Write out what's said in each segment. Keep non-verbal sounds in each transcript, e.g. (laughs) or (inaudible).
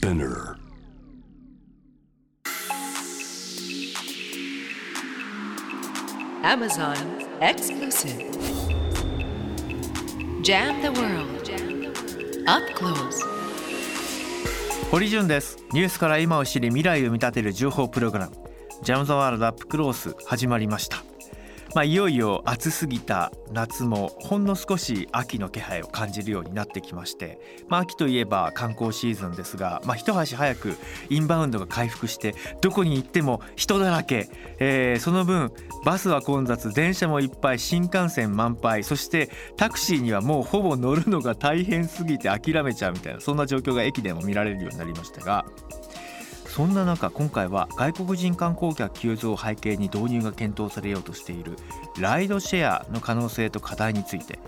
Spinner Amazon exclusive. Jam the world. Up close. 堀潤ですニュースから今を知り未来を見立てる情報プログラムジャム・ザ・ワールド・アップ・クロース始まりましたまあ、いよいよ暑すぎた夏もほんの少し秋の気配を感じるようになってきまして、まあ、秋といえば観光シーズンですが、まあ、一足早くインバウンドが回復してどこに行っても人だらけ、えー、その分バスは混雑電車もいっぱい新幹線満杯そしてタクシーにはもうほぼ乗るのが大変すぎて諦めちゃうみたいなそんな状況が駅でも見られるようになりましたがそんな中今回は外国人観光客急増を背景に導入が検討されようとしているライドシェアの可能性と課題について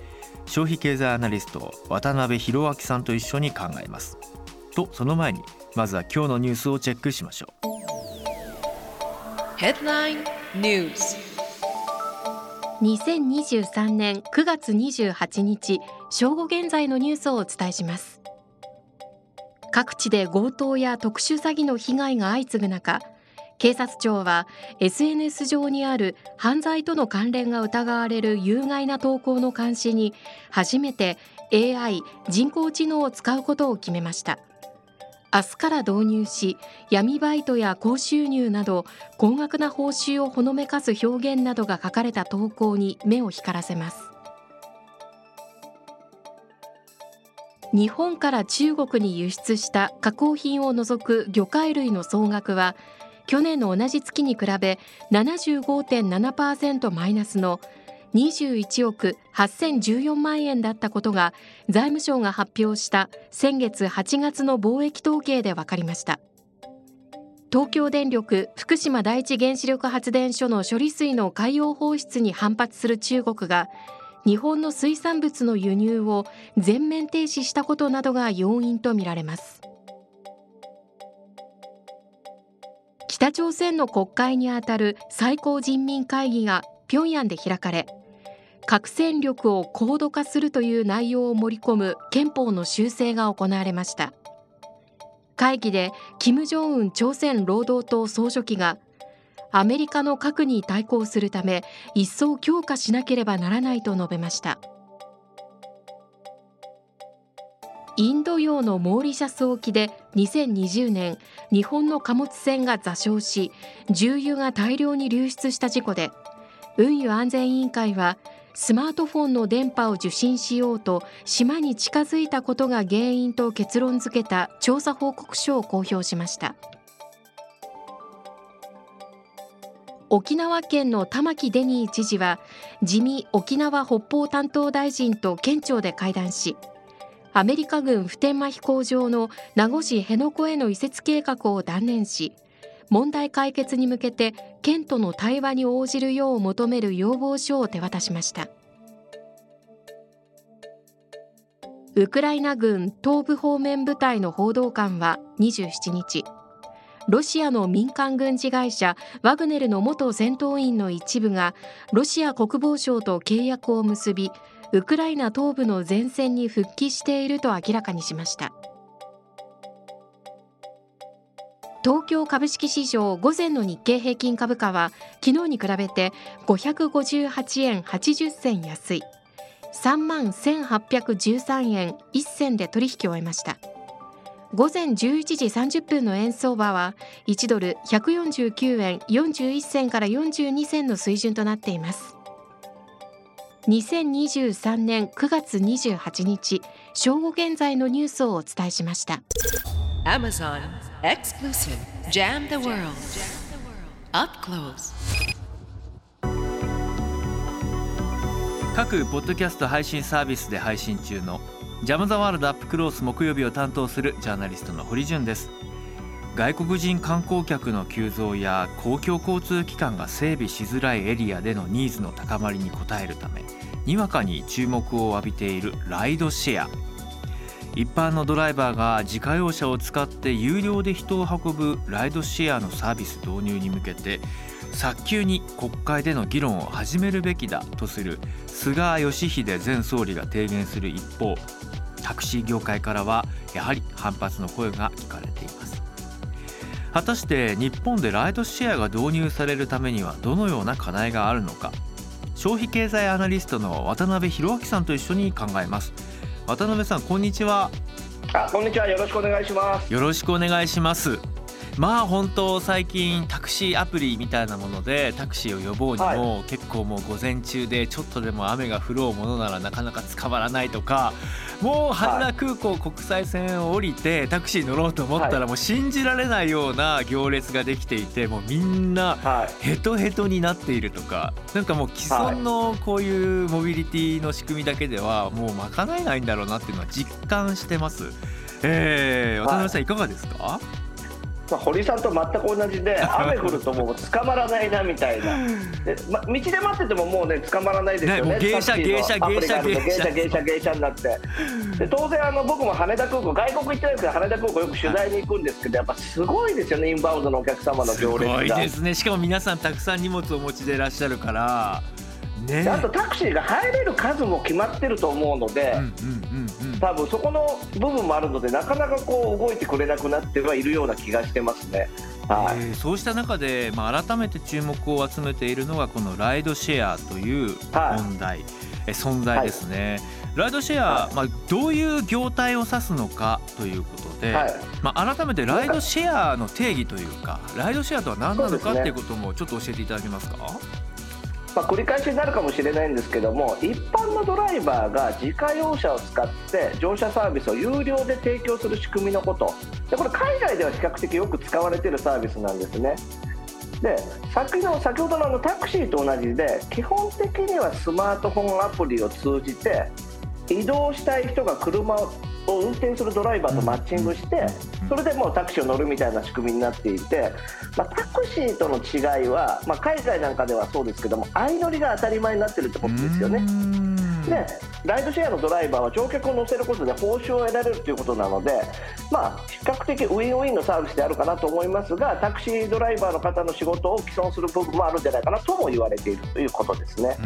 消費経済アナリスト渡辺弘明さんと一緒に考えます。とその前にまずは今日のニュースをチェックしましょう。Headline News 2023年9月28日正午現在のニュースをお伝えします各地で強盗や特殊詐欺の被害が相次ぐ中警察庁は SNS 上にある犯罪との関連が疑われる有害な投稿の監視に初めて AI 人工知能を使うことを決めました。明日から導入し闇バイトや高収入など高額な報酬をほのめかす表現などが書かれた投稿に目を光らせます。日本から中国に輸出した加工品を除く魚介類の総額は去年の同じ月に比べ75.7%マイナスの21億8014万円だったことが財務省が発表した先月8月の貿易統計で分かりました。東京電力福島第一原子力発電所の処理水の海洋放出に反発する中国が日本の水産物の輸入を全面停止したことなどが要因とみられます。北朝鮮の国会にあたる最高人民会議が平壌で開かれ核戦力を高度化するという内容を盛り込む憲法の修正が行われました。会議で金正恩朝鮮労働党総書記がアメリカの核に対抗するため一層強化しなければならないと述べましたインド洋のモーリシャス沖で2020年日本の貨物船が座礁し重油が大量に流出した事故で運輸安全委員会はスマートフォンの電波を受信しようと島に近づいたことが原因と結論付けた調査報告書を公表しました。沖縄県の玉城デニー知事は自民沖縄北方担当大臣と県庁で会談しアメリカ軍普天間飛行場の名護市辺野古への移設計画を断念し問題解決に向けて県との対話に応じるよう求める要望書を手渡しました。ウクライナ軍東部方面部隊の報道官は27日ロシアの民間軍事会社ワグネルの元戦闘員の一部がロシア国防省と契約を結びウクライナ東部の前線に復帰していると明らかにしました。東京株式市場午前の日経平均株価は昨日に比べて558円80銭安い。3万1813円1銭で取引を終えました。午前11時30分の円相場は1ドル149円41銭から42銭の水準となっています。2023年9月28日正午現在のニュースをお伝えしました。Amazon Exclusive Jam the World. Up Close. 各ポッドキャスト配信サービスで配信中のジャム・ザ・ワールド・アップ・クロース木曜日を担当するジャーナリストの堀潤です。外国人観光客の急増や公共交通機関が整備しづらいエリアでのニーズの高まりに応えるためにわかに注目を浴びているライドシェア。一般のドライバーが自家用車を使って有料で人を運ぶライドシェアのサービス導入に向けて早急に国会での議論を始めるべきだとする菅義偉前総理が提言する一方タクシー業界からはやはり反発の声が聞かれています。果たして日本でライドシェアが導入されるためにはどのような課題があるのか。消費経済アナリストの渡辺博明さんと一緒に考えます。渡辺さんこんにちは。あこんにちは。よろしくお願いします。よろしくお願いしますまあ本当最近タクシーアプリみたいなものでタクシーを呼ぼうにも、はい、結構もう午前中でちょっとでも雨が降ろうものならなかなか捕まらないとかもう羽田空港国際線を降りてタクシー乗ろうと思ったらもう信じられないような行列ができていてもうみんなヘトヘトになっているとかなんかもう既存のこういうモビリティの仕組みだけではもう賄えないんだろうなっていうのは実感してます。えー、渡辺さんいかがですか、まあ、堀さんと全く同じで (laughs) 雨降るともう捕まらないなみたいな。で、ま、道で待っててももうね捕まらないですよね。芸者芸者芸者芸者。芸者芸者になって。で当然あの僕も羽田空港外国行ってないですけど羽田空港よく取材に行くんですけどやっぱすごいですよねインバウンドのお客様の行列が。すごいですね。しかも皆さんたくさん荷物をお持ちでいらっしゃるから。ね、あとタクシーが入れる数も決まってると思うので、多分そこの部分もあるのでなかなかこう動いてくれなくなってはいるような気がしてますね。はい、えー、そうした中で、まあ、改めて注目を集めているのがこのライドシェアという問題、はい、え存在ですね、はい、ライドシェア、はい、まあ、どういう業態を指すのかということで、まあ、改めてライドシェアの定義というかライドシェアとは何なのかっていうこともちょっと教えていただけますか？まあ、繰り返しになるかもしれないんですけども一般のドライバーが自家用車を使って乗車サービスを有料で提供する仕組みのこと。でこれ海外では比較的よく使われているサービスなんですね。で先の先ほどのあのタクシーと同じで基本的にはスマートフォンアプリを通じて移動したい人が車をを運転するドライバーとマッチングしてそれでもうタクシーを乗るみたいな仕組みになっていて、まあ、タクシーとの違いは、まあ、海外なんかではそうですけども相乗りが当たり前になってるってことですよね。でライドシェアのドライバーは乗客を乗せることで報酬を得られるということなので、まあ、比較的ウィンウィンのサービスであるかなと思いますがタクシードライバーの方の仕事を既存する部分もあるんじゃないかなとも言われているということですね。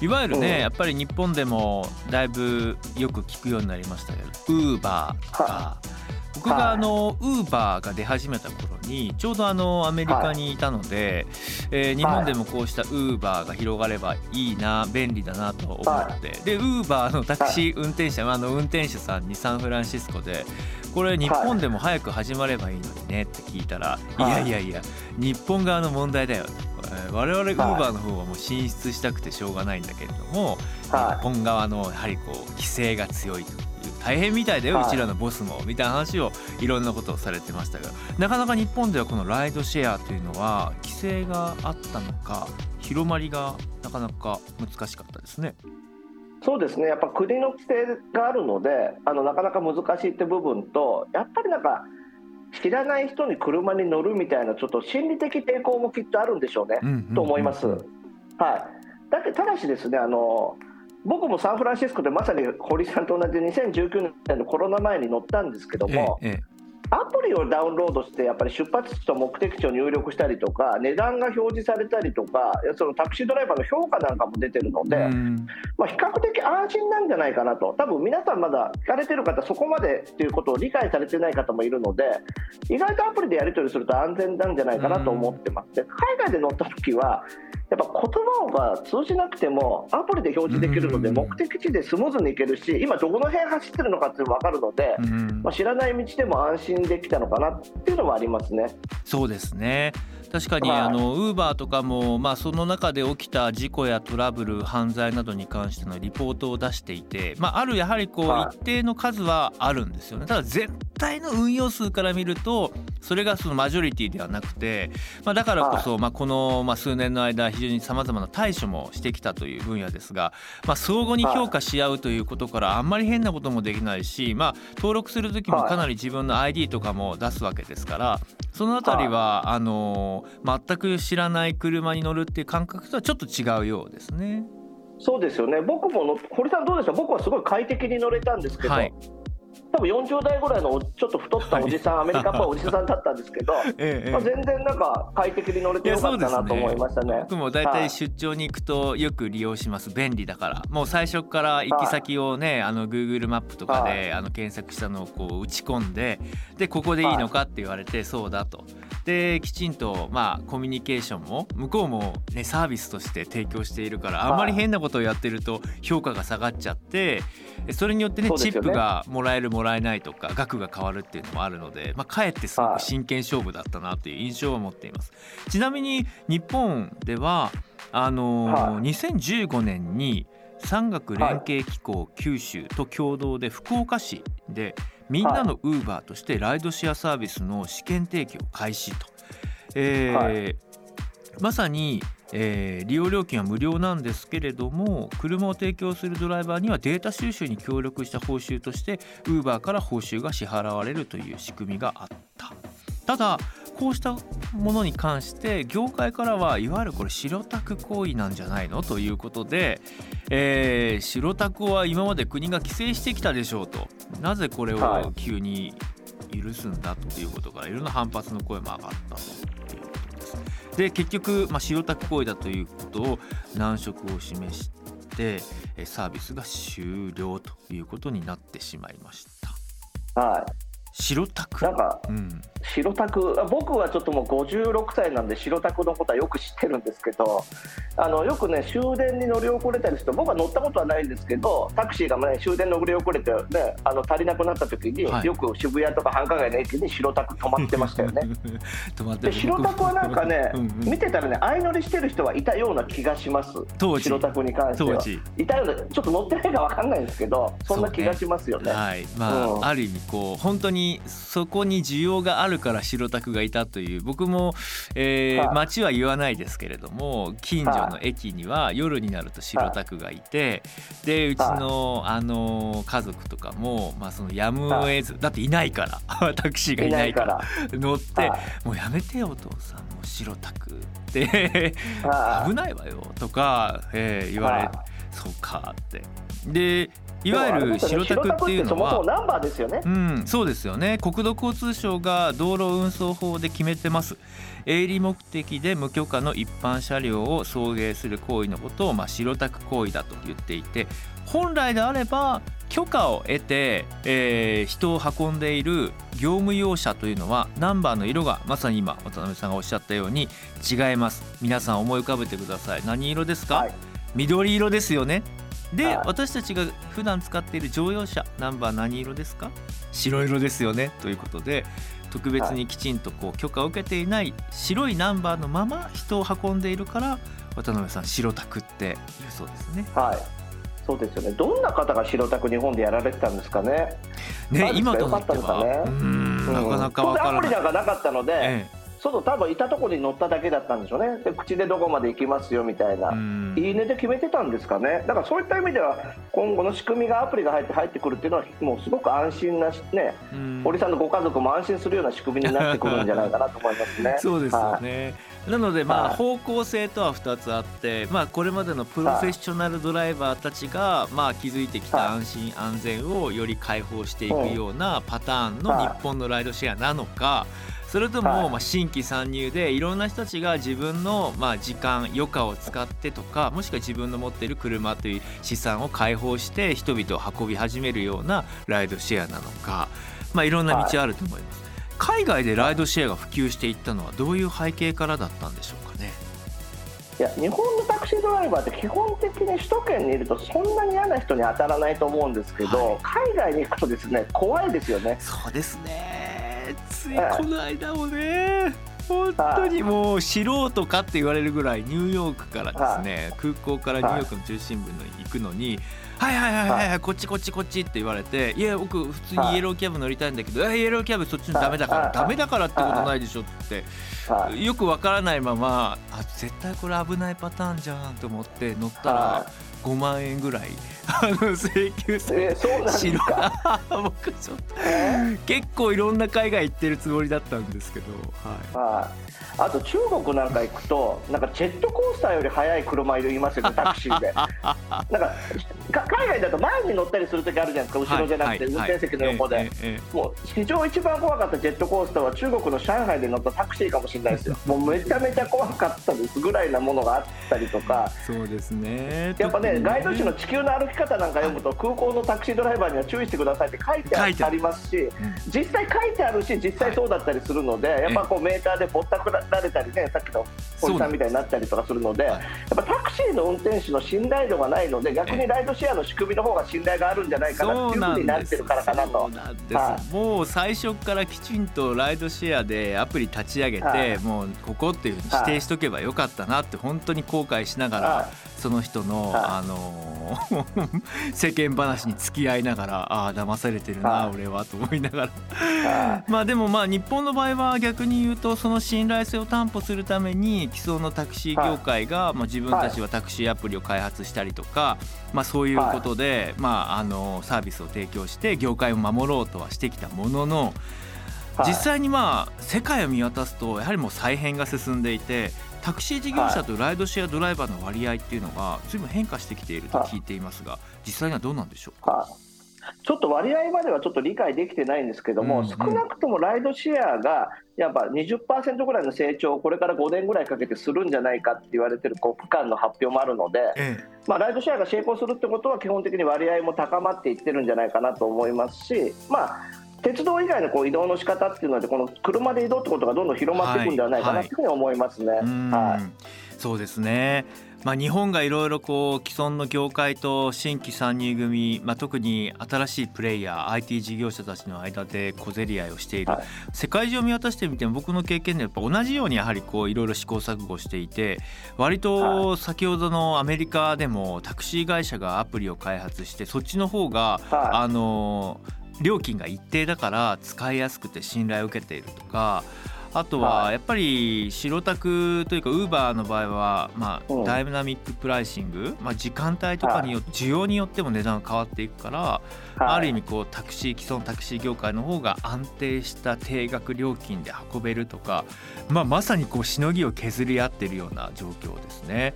いわゆるね、うん、やっぱり日本でもだいぶよく聞くようになりましたけどウーバーとか僕があのウーバーが出始めた頃にちょうどあのアメリカにいたので、え日本でもこうしたウーバーが広がればいいな便利だなと思って。でウーバーのタクシー運転手あの運転手さんにサンフランシスコでこれ日本でも早く始まればいいのにねって聞いたらい。やいやいや日本側の問題だよ我々ウーバーの方はもう進出したくてしょうがないんだけれども、はい、日本側のやはりこう規制が強いという大変みたいだよ、はい、うちらのボスもみたいな話をいろんなことをされてましたがなかなか日本ではこのライドシェアというのは規制があったのか広まりがなかなか難しかったですね。そうですね。やっぱ国の規制があるのであのなかなか難しいって部分とやっぱりなんか知らない人に車に乗るみたいなちょっと心理的抵抗もきっとあるんでしょうね、と思います。はい、だけただしですねあの僕もサンフランシスコでまさに堀さんと同じ2019年のコロナ前に乗ったんですけども、ええアプリをダウンロードしてやっぱり出発地と目的地を入力したりとか値段が表示されたりとかそのタクシードライバーの評価なんかも出てるので、まあ、比較的安心なんじゃないかなと。多分皆さんまだ聞かれてる方そこまでということを理解されてない方もいるので意外とアプリでやり取りすると安全なんじゃないかなと思ってますで海外で乗った時はやっぱ言葉が通じなくてもアプリで表示できるので目的地でスムーズに行けるし今どこの辺走ってるのかっていうの分かるので、まあ、知らない道でも安心できたのかなっていうのはありますね。そうですね。確かに、あのウーバーとかも、まあ、その中で起きた事故やトラブル犯罪などに関してのリポートを出していて、まあ、あるやはりこう一定の数はあるんですよね。ただ全体の運用数から見るとそれがそのマジョリティではなくて、まあ、だからこそ、まあ、この、まあ、数年の間非常にさまざまな対処もしてきたという分野ですが、まあ、相互に評価し合うということからあんまり変なこともできないし、まあ、登録する時もかなり自分の ID とかも出すわけですからその辺りはあの全く知らない車に乗るっていう感覚とはちょっと違うようですね。そうですよね。僕も堀さんどうでした？僕はすごい快適に乗れたんですけど、はい、多分40代ぐらいのおちょっと太ったおじさん、アメリカっぽいおじさんだったんですけど、(laughs) ええ。まあ、全然なんか快適に乗れてよかったなと思いましたね。僕も大体出張に行くとよく利用します。便利だから。もう最初から行き先をねあの Google マップとかであの検索したのをこう打ち込んででここでいいのかって言われてそうだと。できちんとまあコミュニケーションも向こうもねサービスとして提供しているからあんまり変なことをやってると評価が下がっちゃってそれによってねね。ップがもらえるもらえないとか額が変わるっていうのもあるのでまあかえってすごく真剣勝負だったなという印象を持っています。ちなみに日本ではあのーはい。2015年に産学連携機構九州と共同で福岡市でみんなのウーバーとしてライドシェアサービスの試験提供開始と、えーはまさに、えー利用料金は無料なんですけれども車を提供するドライバーにはデータ収集に協力した報酬としてウーバーから報酬が支払われるという仕組みがあった。ただこうしたものに関して業界からはいわゆるこれ白タク行為なんじゃないのということで、えー白タクは今まで国が規制してきたでしょうとなぜこれはいを急に許すんだということからいろんな反発の声も上がったということです。で結局、まあ、白タク行為だということを難色を示してえーサービスが終了ということになってしまいました。はい、白タク？なんかうん、白タク？あ僕はちょっともう56歳なんで白タクのことはよく知ってるんですけどあのよくね終電に乗り遅れたりすると僕は乗ったことはないんですけどタクシーが、ね、終電に乗り遅れて、ね、あの足りなくなった時に、はい。よく渋谷とか繁華街の駅に白タク止まってましたよね。(laughs) 止まってで白タクはなんかねうんうん。見てたらね相乗りしてる人はいたような気がします。当時。白タクに関しては。いたようなちょっと乗ってないかわかんないんですけどそんな気がしますよね。はい。まあ、うん。ある意味こう本当にそこに需要があるから白タクがいたという僕も、えーはい。街は言わないですけれども近所の駅には夜になると白タクがいてでうちのあの家族とかも、まあ、そのやむを得ずだっていないからタクシーがいないから。乗ってはい。もうやめてよお父さんもう白タクって。はい。危ないわよとか、えー言われはい。そうかって。でいわゆる白タクっていうのはナンバーですよね。うん、そうですよね。国土交通省が道路運送法で決めてます。営利目的で無許可の一般車両を送迎する行為のことを、まあ、白タク行為だと言っていて本来であれば許可を得て、えー人を運んでいる業務用車というのはナンバーの色がまさに今渡辺さんがおっしゃったように違います。皆さん思い浮かべてください。何色ですか、はい。緑色ですよねで、はい私たちが普段使っている乗用車ナンバー何色ですか？白色ですよねということで特別にきちんとこう許可を受けていない白いナンバーのまま人を運んでいるから渡辺さん白タクって言うそうですね。はい。そうですよね。どんな方が白タク日本でやられてたんですかね。ね今となかよかってはのかねうーんなかなかわからない。アプリなんかなかったので、え外多分いたところに乗っただけだったんでしょうね。で口でどこまで行きますよみたいな。いいねで決めてたんですかね。だからそういった意味では今後の仕組みがアプリが入って入ってくるっていうのはもうすごく安心なしね。うん堀さんのご家族も安心するような仕組みになってくるんじゃないかなと思いますね。(laughs) そうですよはいね。なのでまあはい方向性とは2つあって、まあこれまでのプロフェッショナルドライバーたちがまあ築いてきたはい安心安全をより解放していくようなパターンのはい日本のライドシェアなのか。それとはいもまあ新規参入でいろんな人たちが自分のまあ時間余暇を使ってとかもしくは自分の持っている車という資産を解放して人々を運び始めるようなライドシェアなのかまあいろんな道あると思います。海外でライドシェアが普及していったのはどういう背景からだったんでしょうかね？いや日本のタクシードライバーって基本的に首都圏にいるとそんなに嫌な人に当たらないと思うんですけど、はい海外に行くとですね怖いですよね。そうですねついはいこの間もね本当にもう素人かって言われるぐらいニューヨークからですね空港からニューヨークの中心部に行くのに「はい。はいはいはいはいこっちこっちこっち」って言われて「いや僕普通にイエローキャブ乗りたいんだけどえイエローキャブそっちのダメだからはい。ダメだからってことないでしょ」ってはい。よくわからないままあ絶対これ危ないパターンじゃんと思って乗ったらは5万円ぐらいあの請求されえーそうなんです白か？(laughs) 僕ちょっとえ？結構いろんな海外行ってるつもりだったんですけど、ははい。あと中国なんか行くとなんかジェットコースターより速い車いますよね (laughs) タクシーで。なんかか海外だと前に乗ったりする時あるじゃないですか後ろじゃなくて運転席の横で、もう史上一番怖かったジェットコースターは中国の上海で乗ったタクシーかもしれないですよ。(laughs) もうめちゃめちゃ怖かったですぐらいなものがあったりとか。そうですね。やっぱね特にガイド誌の地球の歩き方なんか読むと空港のタクシードライバーには注意してくださいって書いてありますし実際書いてある。し実際そうだったりするのでやっぱこうメーターでぼったくられたりねさっきの堀さんみたいになったりとかするのではいやっぱタクシーの運転手の信頼度がないので逆にライドシェアの仕組みの方が信頼があるんじゃないかなっていうふうになってるからかなそともう最初からきちんとライドシェアでアプリ立ち上げて、はい。もうここっていうふうに指定しとけばよかったなって本当に後悔しながら、はその人の、はい。あのー (laughs) 世間話に付き合いながらああ騙されてるな、はい。俺はと思いながら。は (laughs) まあでもまあ日本の場合は逆に言うとその信頼性を担保するために既存のタクシー業界がまあ自分たちはタクシーアプリを開発したりとかまあそういうことでまああのサービスを提供して業界を守ろうとはしてきたもののはい。実際にまあ世界を見渡すとやはりもう再編が進んでいてタクシー事業者とライドシェアドライバーの割合っていうのが随分変化してきていると聞いていますが実際にはどうなんでしょうか？はい。ちょっと割合まではちょっと理解できてないんですけども、うんうん。少なくともライドシェアがやっぱ20%ぐらいの成長をこれから5年ぐらいかけてするんじゃないかって言われてるこう区間の発表もあるので、え。まあ、ライドシェアが成功するってことは基本的に割合も高まっていってるんじゃないかなと思いますし、まあ、鉄道以外のこう移動の仕方っていうのでこの車で移動ってことがどんどん広まっていくんではないかなというふうに思いますね。はい。そうですね。まあ、日本がいろいろこう既存の業界と新規参入組、まあ、特に新しいプレイヤー IT 事業者たちの間で小競り合いをしている、はい。世界中を見渡してみても僕の経験でやっぱ同じようにやはりこういろいろ試行錯誤していて割と先ほどのアメリカでもタクシー会社がアプリを開発してそっちの方がはい。あの料金が一定だから使いやすくて信頼を受けているとかあとははい。やっぱり白タクというかウーバーの場合は、まあうん。ダイナミックプライシング、まあ、時間帯とかによって需要によっても値段が変わっていくから、はい。ある意味こうタクシー既存タクシー業界の方が安定した定額料金で運べるとか、まあ、まさにこうしのぎを削り合ってるような状況ですね。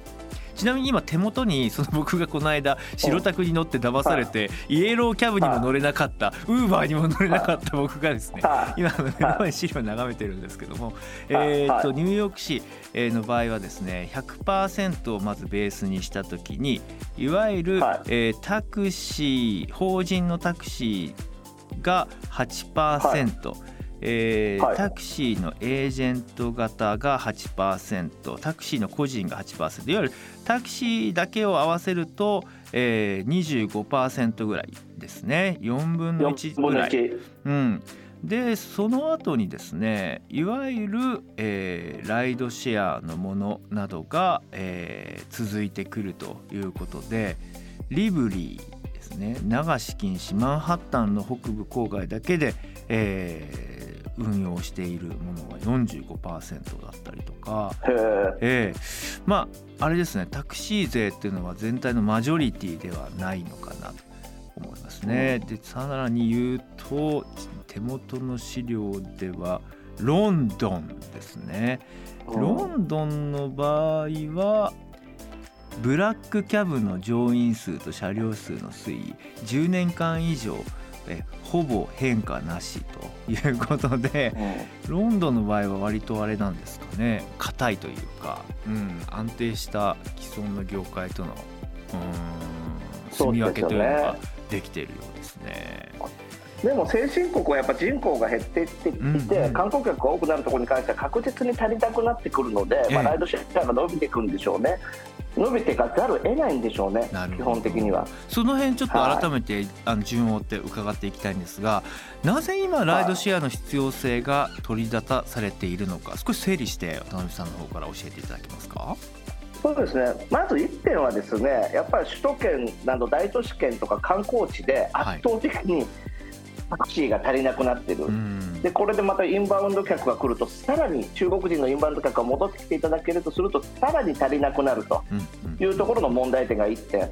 ちなみに今手元にその僕がこの間白タクに乗って騙されてイエローキャブにも乗れなかったウーバーにも乗れなかった僕がですねはい。今目の前に資料を眺めてるんですけども、はい。えーっとはい。ニューヨーク市えーの場合はですね100%をまずベースにした時にいわゆる、はい。えータクシー法人のタクシーが8%、えーはい。タクシーのエージェント型が8%タクシーの個人が8%いわゆるタクシーだけを合わせると、えー、25%ぐらいですね。4分の1 4分のぐらい。1うん、でその後にですねいわゆる、えーライドシェアのものなどが、えー続いてくるということでリブリーね。流し禁止マンハッタンの北部郊外だけで、えー運用しているものが45%だったりとか、ええまああれですね。タクシー税っていうのは全体のマジョリティではないのかなと思いますね。でさらに言うと手元の資料ではロンドンですね。ロンドンの場合はブラックキャブの乗員数と車両数の推移10年間以上えほぼ変化なしということで、うん。ロンドンの場合は割とあれなんですかね。硬いというか、うん、安定した既存の業界とのうーん住み分けというのができているようですね。でも先進国はやっぱ人口が減っていっていて、うんうん。観光客が多くなるところに関しては確実に足りなくなってくるので、まあ、ええ。ライドシェアが伸びていくんでしょうね伸びていかざるを得ないんでしょうね基本的には。その辺ちょっと改めて、あの順を追って伺っていきたいんですがなぜ今ライドシェアの必要性が取り沙汰されているのか少し整理して渡辺さんの方から教えていただけますか？そうですね。まず1点はですねやっぱり首都圏など大都市圏とか観光地で圧倒的にタクシーが足りなくなってる、うん。でこれでまたインバウンド客が来るとさらに中国人のインバウンド客が戻ってきていただけるとするとさらに足りなくなるというところの問題点が1点。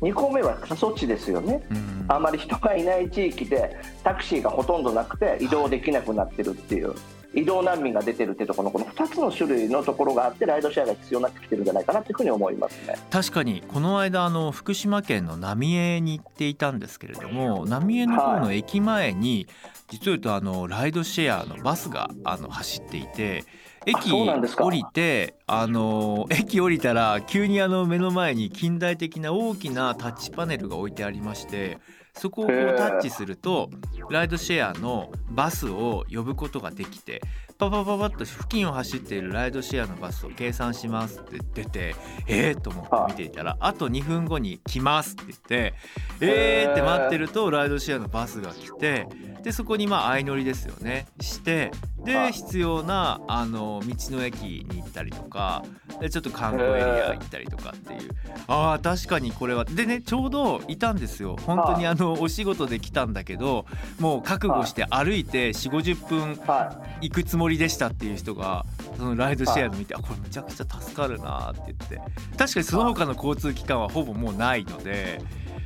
2個目は過疎地ですよね。うん。あまり人がいない地域でタクシーがほとんどなくて移動できなくなってるっていう、移動難民が出てるってところのこの2つの種類のところがあってライドシェアが必要になってきてるんじゃないかなというふうに思いますね。確かにこの間あの福島県の浪江に行っていたんですけれども浪江の方の駅前に実を言うとあのライドシェアのバスがあの走っていて駅降りてあの駅降りたら急にあの目の前に近代的な大きなタッチパネルが置いてありましてそこをこうタッチするとライドシェアのバスを呼ぶことができてパパパパッと付近を走っているライドシェアのバスを計算しますって出てえー、と思って見ていたらあと2分後に来ますって言ってえーって待ってるとライドシェアのバスが来てでそこにまあ相乗りですよね。してはい。で必要なあの道の駅に行ったりとかでちょっと観光エリア行ったりとかっていう。あー確かにこれは。でねちょうどいたんですよ。本当にあのお仕事で来たんだけどもう覚悟して歩いて4 5 0分は行くつもりでしたっていう人がそのライドシェアの見て、あこれめちゃくちゃ助かるなって言って確かにその他の交通機関はほぼもうないので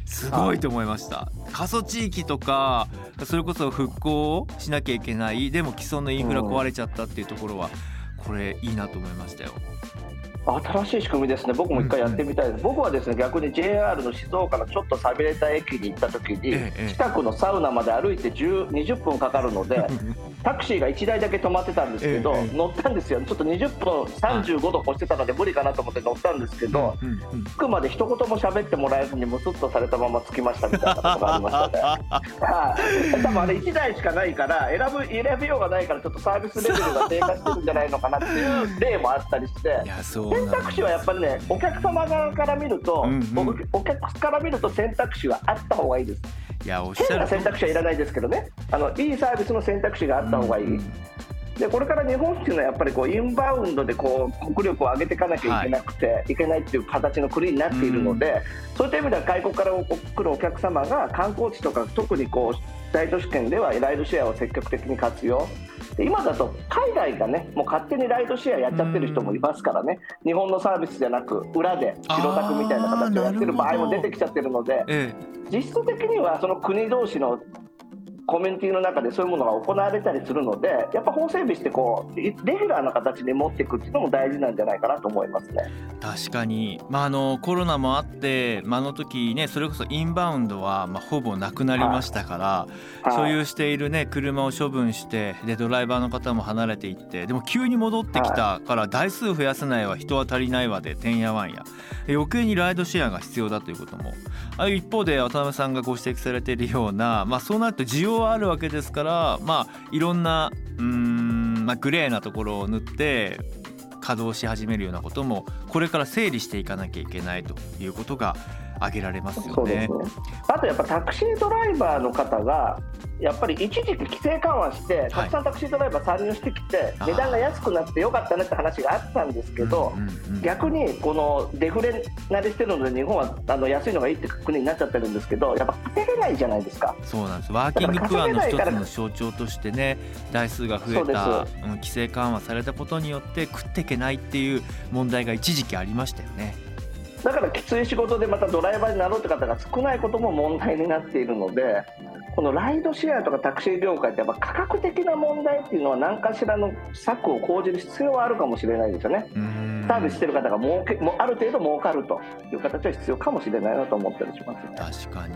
すごいと思いました。過疎地域とかそれこそ復興をしなきゃいけないでも既存のインフラ壊れちゃったっていうところはこれいいなと思いましたよ。新しい仕組みですね、僕も一回やってみたいです、僕はですね逆に JR の静岡のちょっと寂れた駅に行った時に、ええ近くのサウナまで歩いて10 20分かかるので、(laughs) タクシーが1台だけ止まってたんですけど、ええ乗ったんですよ、ちょっと20分35度越してたので無理かなと思って乗ったんですけど、着くまで一言も喋ってもらえずにムスッとされたまま着きましたみたいなことがありましたね。はい、多分あれ1台しかないから選ぶ選びようがないからちょっとサービスレベルが低下してるんじゃないのかなっていう例もあったりして。選択肢はやっぱりねお客様側から見ると、うんうん。おお客から見ると選択肢はあった方がいいです。いやおっしゃる選択肢はいらないですけどね。あのいいサービスの選択肢があった方がいい、でこれから日本っていうのはやっぱりこうインバウンドでこう国力を上げていかなきゃいけなくて、い、けないっていう形の国になっているので、そういった意味では外国から来るお客様が観光地とか特にこう大都市圏ではライドシェアを積極的に活用。で今だと海外がねもう勝手にライドシェアやっちゃってる人もいますからね。日本のサービスじゃなく裏で白タクみたいな形をやってる場合も出てきちゃってるのでえ。実質的にはその国同士のコミュニティの中でそういうものが行われたりするのでやっぱ法整備してこうレギュラーな形に持っていくっていうのも大事なんじゃないかなと思いますね。え確かに。まああのコロナもあって、まあ、あの時ねそれこそインバウンドはまあほぼなくなりましたから、はい。所有しているね車を処分してでドライバーの方も離れていってでも急に戻ってきたから台数増やせないわ人は足りないわでてんやわんや。で余計にライドシェアが必要だということも。あ一方で渡辺さんがご指摘されているような、まあ、そうなると需要はあるわけですからまあいろんなうん、まあ、グレーなところを塗って稼働し始めるようなこともこれから整理していかなきゃいけないということが挙げられますよね。ねあとやっぱタクシードライバーの方がやっぱり一時期規制緩和してたくさんタクシードライバー参入してきて、あー値段が安くなってよかったねって話があったんですけど、うんうんうん逆にこのデフレ慣れしてるので日本はあの安いのがいいって国になっちゃってるんですけどやっぱ稼げないじゃないですか。そうなんですワーキングプアの一つの象徴としてね台数が増えたうん規制緩和されたことによって食っていけないっていう問題が一時期ありましたよね。だからきつい仕事でまたドライバーになろうって方が少ないことも問題になっているのでこのライドシェアとかタクシー業界ってやっぱ価格的な問題っていうのは何かしらの策を講じる必要はあるかもしれないですよね。うん。サービスしてる方が儲けある程度儲かると。いう形は必要かもしれないなと思ったりします。ね。確かに。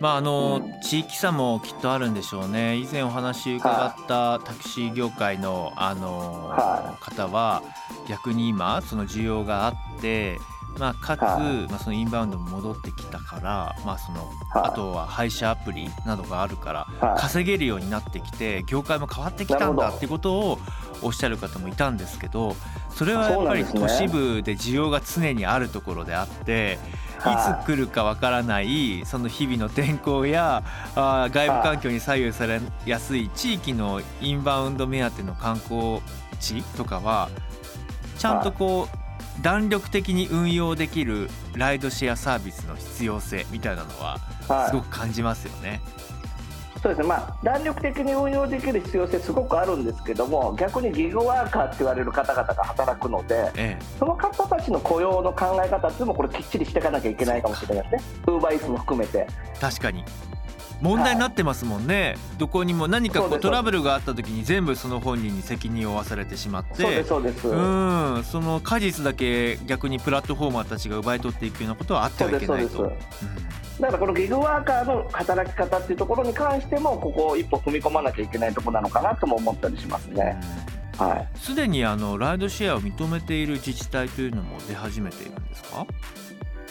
まああの、うん。地域差もきっとあるんでしょうね。以前お話伺ったタクシー業界のあの、は方は逆に今その需要があってまあ、かつ、はまあ、そのインバウンドも戻ってきたから、まあ、そのはい。あとは配車アプリなどがあるからはい。稼げるようになってきて業界も変わってきたんだってことをおっしゃる方もいたんですけどそれはやっぱり都市部で需要が常にあるところであってはいつ来るかわからないその日々の天候やあー外部環境に左右されやすい地域のインバウンド目当ての観光地とかはちゃんとこう弾力的に運用できるライドシェアサービスの必要性みたいなのははい。すごく感じますよね。そうですね、まあ、弾力的に運用できる必要性すごくあるんですけども逆にギグワーカーって言われる方々が働くのでえその方たちの雇用の考え方っていうのもこれきっちりしていかなきゃいけないかもしれないですね。ウーバーイーツも含めて。え確かに問題になってますもんね、どこにも何かこそうトラブルがあった時に全部その本人に責任を負わされてしまって。そうですそうです、うん。その果実だけ逆にプラットフォーマーたちが奪い取っていくようなことはあってはいけないと。そうですだからこのギグワーカーの働き方っていうところに関してもここを一歩踏み込まなきゃいけないところなのかなとも思ったりしますね。はい、すでにあのライドシェアを認めている自治体というのも出始めているんですか？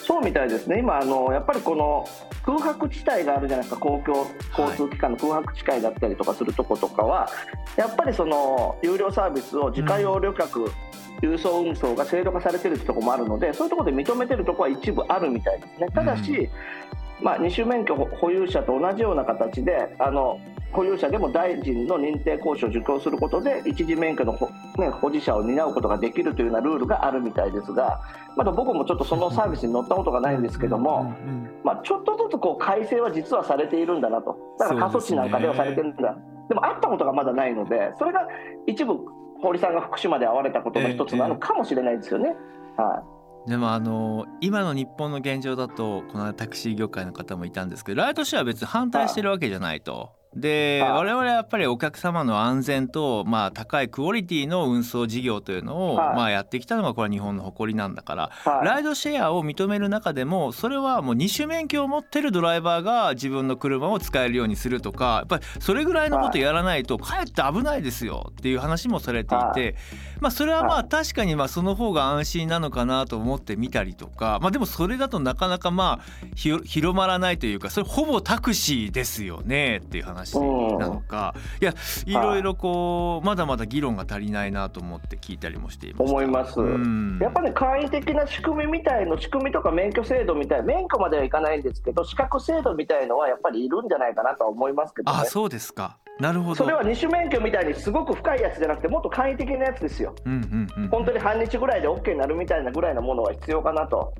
そうみたいですね、今あの、やっぱりこの空白地帯があるじゃないですか、公共交通機関の空白地帯だったりとかするとことかは、やっぱりその有料サービスを自家用旅客、郵送運送が制度化されてるってところもあるので、そういうところで認めてるところは一部あるみたいですね。ただし、まあ、二種免許保有者と同じような形であの保有者でも大臣の認定講師を受講することで一次免許の保,、ね、保持者を担うことができるというようなルールがあるみたいですがまだ僕もちょっとそのサービスに乗ったことがないんですけども、まあ、ちょっとずつこう改正は実はされているんだなと。だから過疎地なんかではされてるんだ。で,、も会ったことがまだないのでそれが一部堀さんが福島で会われたことの一つなのかもしれないですよね。はいでもあの今の日本の現状だとこの間タクシー業界の方もいたんですけどライドシェアは別に反対してるわけじゃないと。ではい我々はやっぱりお客様の安全と、まあ、高いクオリティの運送事業というのを、はい。まあ、やってきたのがこれは日本の誇りなんだからはい。ライドシェアを認める中でもそれはもう二種免許を持ってるドライバーが自分の車を使えるようにするとかやっぱりそれぐらいのことやらないとかえって危ないですよっていう話もされていはてまあそれはまはあ確かにまあその方が安心なのかなと思ってみたりとかまあでもそれだとなかなかまあ広まらないというかそれほぼタクシーですよねっていう話なのか。いやいろいろこうまだまだ議論が足りないなと思って聞いたりもしていました。思います。うん。やっぱり簡易的な仕組みみたいの仕組みとか免許制度みたい免許まではいかないんですけど資格制度みたいのはやっぱりいるんじゃないかなとは思いますけどね。あそうですか。なるほど。それは二種免許みたいにすごく深いやつじゃなくてもっと簡易的なやつですよ。うんうんうん。本当に半日ぐらいで OK になるみたいなぐらいのものは必要かなと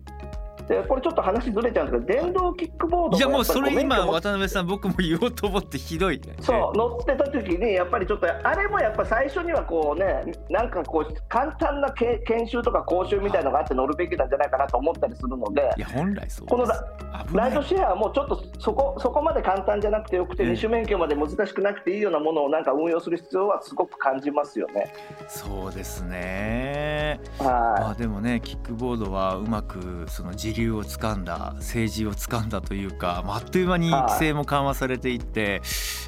でこれちょっと話ずれちゃうんですけど電動キックボードいやもうそれ今渡辺さん僕も言おうと思ってひどいねそう乗ってた時にやっぱりちょっとあれもやっぱ最初にはこうねなんかこう簡単なけ研修とか講習みたいのがあって乗るべきなんじゃないかなと思ったりするのでいや本来そうこのライドシェアはもうちょっとそこそこまで簡単じゃなくてよくてええ二種免許まで難しくなくていいようなものをなんか運用する必要はすごく感じますよね。そうですね。まはあでもねキックボードはうまくその時流をつかんだ政治をつかんだというか、まああっという間にはい規制も緩和されていって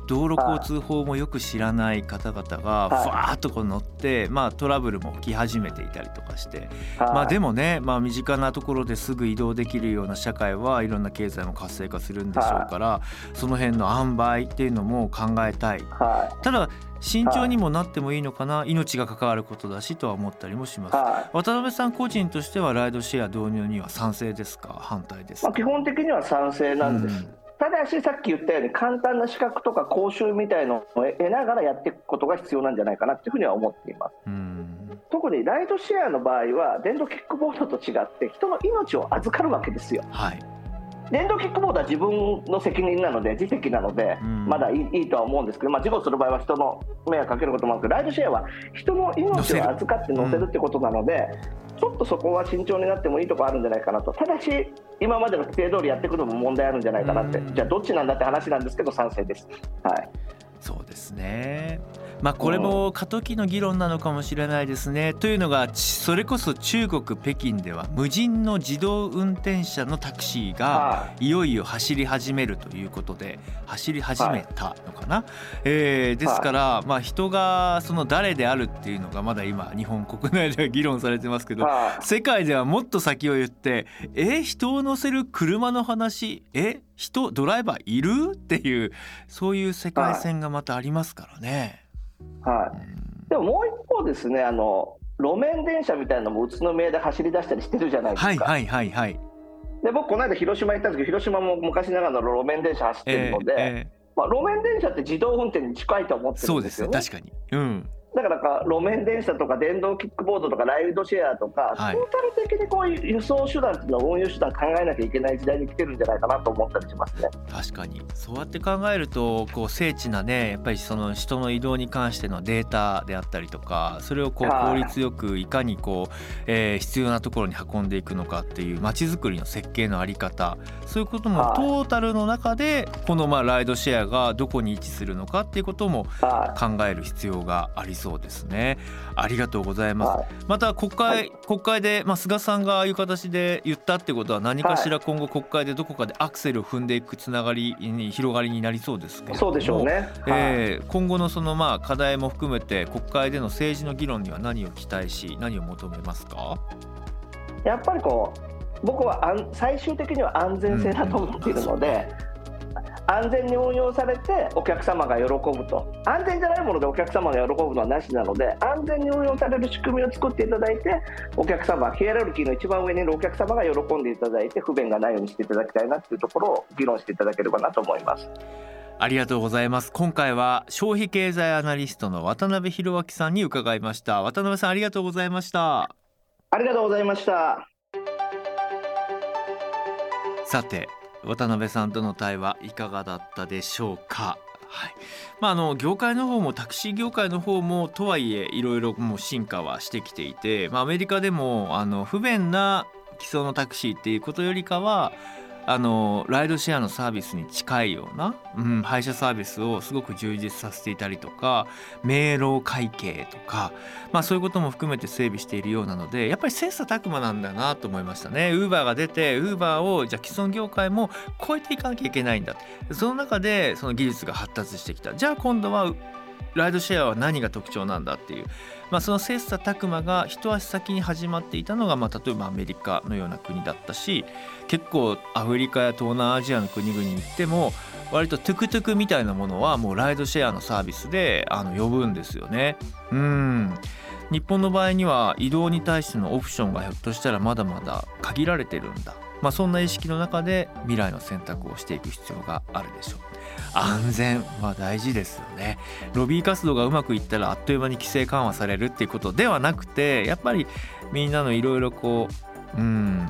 道路交通法もよく知らない方々がはい。ふわーっとこう乗って、まあ、トラブルも起き始めていたりとかして、まあでもね、まあ、身近なところですぐ移動できるような社会はいろんな経済も活性化するんでしょうからその辺の塩梅っていうのも考えたい。はただ慎重にもなってもいいのかな命が関わることだしとは思ったりもしますい。はい渡辺さん個人としてはライドシェア導入には賛成ですか？反対ですか、まあ、基本的には賛成なんです。うんただしさっき言ったように簡単な資格とか講習みたいのを得ながらやっていくことが必要なんじゃないかなっていうふうには思っています。うん特にライドシェアの場合は電動キックボードと違って人の命を預かるわけですよ。はい電動キックボードは自分の責任なので自責なので、うんまだいいいいとは思うんですけど、まあ、事故する場合は人の迷惑かけることもある。けどライドシェアは人の命を預かって乗せるってことなので、ちょっとそこは慎重になってもいいところあるんじゃないかなと。ただし今までの規定通りやっていくのも問題あるんじゃないかなって、うん。じゃあどっちなんだって話なんですけど賛成です。はいそうですね。まあこれも過渡期の議論なのかもしれないですね。というのがちそれこそ中国北京では無人の自動運転車のタクシーがはい。よいよ走り始めるということで走り始めたのかな、えーですから、まあ人がその誰であるっていうのがまだ今日本国内では議論されてますけどはい。世界ではもっと先を言ってえ人を乗せる車の話？え？人ドライバーいる？っていうそういう世界線がまたありますからね。はいうんでももう一方ですねあの路面電車みたいなのも宇都宮で走り出したりしてるじゃないですか。はいはいはいはい。で僕この間広島行ったんですけど広島も昔ながらの路面電車走ってるので、えまあ、路面電車って自動運転に近いと思ってるそうですすんでよね。よ確かに。うん。だからか路面電車とか電動キックボードとかライドシェアとか、はい。トータル的にこういう輸送手段っていうのは運輸手段考えなきゃいけない時代に来てるんじゃないかなと思ったりしますね。確かに。そうやって考えるとこう精緻なねやっぱりその人の移動に関してのデータであったりとかそれをこうはい。効率よくいかにこう、えー必要なところに運んでいくのかっていう街づくりの設計のあり方。そういうこともはい。トータルの中でこのまあライドシェアがどこに位置するのかっていうこともは考える必要がありそうですね。ありがとうございい、ます。はい。また国会、はい。国会で、まあ、菅さんがああいう形で言ったってことは何かしら今後国会でどこかでアクセルを踏んでいくつながりに広がりになりそうですけれども。そうでしょうね。はい。えー今後のそのまあ課題も含めて国会での政治の議論には何を期待し何を求めますか？やっぱりこう僕は安最終的には安全性だと思っているので、安全に運用されてお客様が喜ぶと安全じゃないものでお客様が喜ぶのはなしなので安全に運用される仕組みを作っていただいてお客様ヒエラルキーの一番上にいるお客様が喜んでいただいて不便がないようにしていただきたいなっていうところを議論していただければなと思います。ありがとうございます今回は消費経済アナリストの渡辺博明さんに伺いました渡辺さんありがとうございましたありがとうございました。さて渡辺さんとの対話いかがだったでしょうか？はい。まあ、あの業界の方もタクシー業界の方もとはいえいろいろもう進化はしてきていて、まあ、アメリカでもあの不便な基礎のタクシーっていうことよりかはあのライドシェアのサービスに近いような、うん、配車サービスをすごく充実させていたりとか明朗会計とか、まあ、そういうことも含めて整備しているようなのでやっぱり切磋琢磨なんだなと思いましたね。ウーバーが出てウーバーをじゃあ既存業界も超えていかなきゃいけないんだその中でその技術が発達してきたじゃあ今度はライドシェアは何が特徴なんだっていう、まあ、その切磋琢磨が一足先に始まっていたのが、まあ、例えばアメリカのような国だったし結構アフリカや東南アジアの国々に行っても割とトゥクトゥクみたいなものはもうライドシェアのサービスであの呼ぶんですよね。うん。日本の場合には移動に対してのオプションがひょっとしたらまだまだ限られてるんだ、まあ、そんな意識の中で未来の選択をしていく必要があるでしょう。安全は大事ですよね。ロビー活動がうまくいったらあっという間に規制緩和されるっていうことではなくてやっぱりみんなのいろいろこううん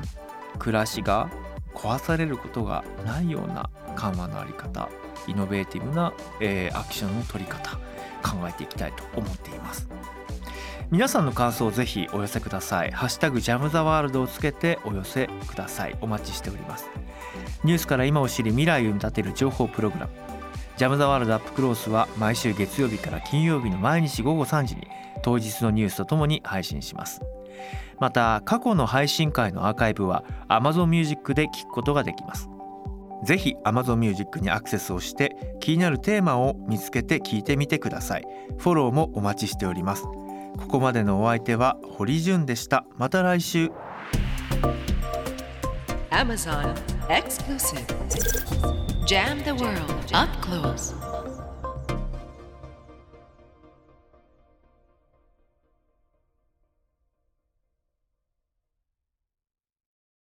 暮らしが壊されることがないような緩和のあり方イノベーティブな、えーアクションの取り方考えていきたいと思っています。皆さんの感想をぜひお寄せください。ハッシュタグジャムザワールドをつけてお寄せください。お待ちしております。ニュースから今を知り未来を見立てる情報プログラム。ジャムザワールドアップクロースは毎週月曜日から金曜日の毎日午後3時に当日のニュースとともに配信します。また過去の配信会のアーカイブは Amazon Music で聞くことができます。ぜひ Amazon Music にアクセスをして気になるテーマを見つけて聞いてみてください。フォローもお待ちしております。ここまでのお相手は堀潤でしたまた来週 Amazon exclusive. Jam the world up close.